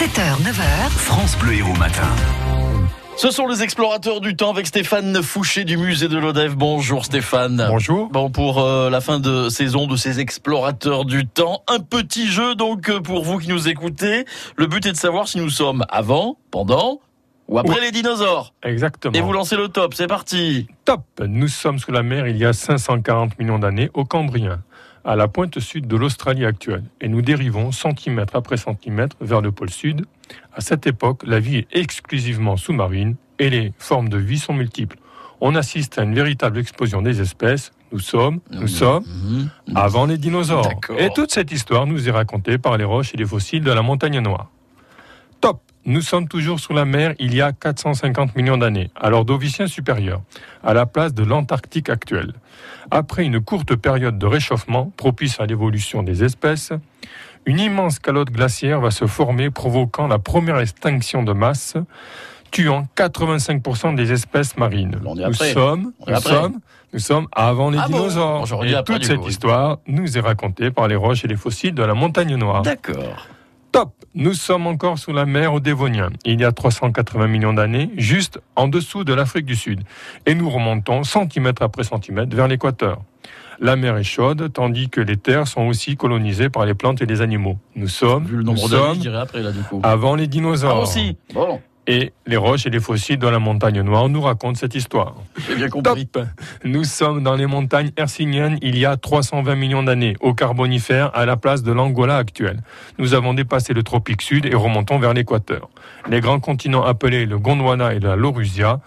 7h, 9h, France Bleu Héros Matin. Ce sont les explorateurs du temps avec Stéphane Fouché du musée de l'Odève. Bonjour Stéphane. Bonjour. Bon, pour euh, la fin de saison de ces explorateurs du temps, un petit jeu donc euh, pour vous qui nous écoutez. Le but est de savoir si nous sommes avant, pendant ou après Oui. les dinosaures. Exactement. Et vous lancez le top, c'est parti. Top Nous sommes sous la mer il y a 540 millions d'années au Cambrien, à la pointe sud de l'Australie actuelle. Et nous dérivons centimètre après centimètre vers le pôle sud. À cette époque, la vie est exclusivement sous-marine et les formes de vie sont multiples. On assiste à une véritable explosion des espèces. Nous sommes, nous sommes Mhm. avant les dinosaures. Et toute cette histoire nous est racontée par les roches et les fossiles de la montagne noire. Nous sommes toujours sous la mer il y a 450 millions d'années, à l'Ordovicien supérieur, à la place de l'Antarctique actuelle. Après une courte période de réchauffement propice à l'évolution des espèces, une immense calotte glaciaire va se former provoquant la première extinction de masse, tuant 85% des espèces marines. On est Nous sommes, On est nous sommes, nous sommes avant les Ah dinosaures. Bon, Et toute cette coup, histoire nous est racontée par les roches et les fossiles de la montagne noire. D'accord. Top Nous sommes encore sous la mer au Dévonien, il y a 380 millions d'années, juste en dessous de l'Afrique du Sud. Et nous remontons centimètre après centimètre vers l'équateur. La mer est chaude, tandis que les terres sont aussi colonisées par les plantes et les animaux. Nous sommes, Vu le nous nombre sommes dirais après là du coup. avant les Ah dinosaures. aussi. Bon, Et les roches et les fossiles de la montagne noire nous racontent cette histoire. j'ai bien compris. Top Nous sommes dans les montagnes hercyniennes il y a 320 millions d'années, au Carbonifère, à la place de l'Angola actuelle. Nous avons dépassé le tropique sud et remontons vers l'équateur. Les grands continents appelés le Gondwana et la Laurussia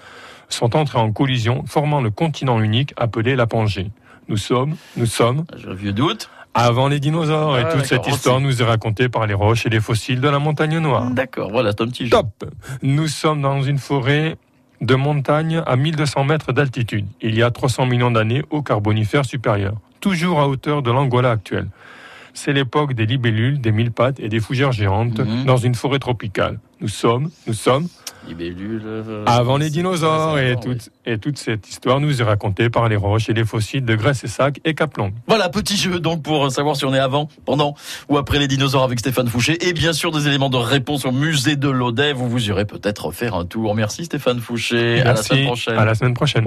sont entrés en collision, formant le continent unique appelé la Pangée. Nous sommes, nous sommes J'ai un vieux doute. Avant les dinosaures Ah, et toute d'accord, cette histoire nous est racontée par les roches et les fossiles de la montagne noire. D'accord, voilà, c'est un petit jeu. Top Nous sommes dans une forêt de montagne à 1200 mètres d'altitude, il y a 300 millions d'années au Carbonifère supérieur, toujours à hauteur de l'Angola actuelle. C'est l'époque des libellules, des mille pattes et des fougères géantes Mhm. dans une forêt tropicale. Nous sommes, nous sommes Euh, avant les dinosaures et toute, et toute cette histoire nous est racontée par les roches et les fossiles de Grèce et Sac et Caplon. Voilà, petit jeu donc pour savoir si on est avant, pendant ou après les dinosaures avec Stéphane Fouché. Et bien sûr des éléments de réponse au musée de l'Odève où vous irez peut-être faire un tour. Merci Stéphane Fouché. À la Merci. semaine prochaine. À la semaine prochaine.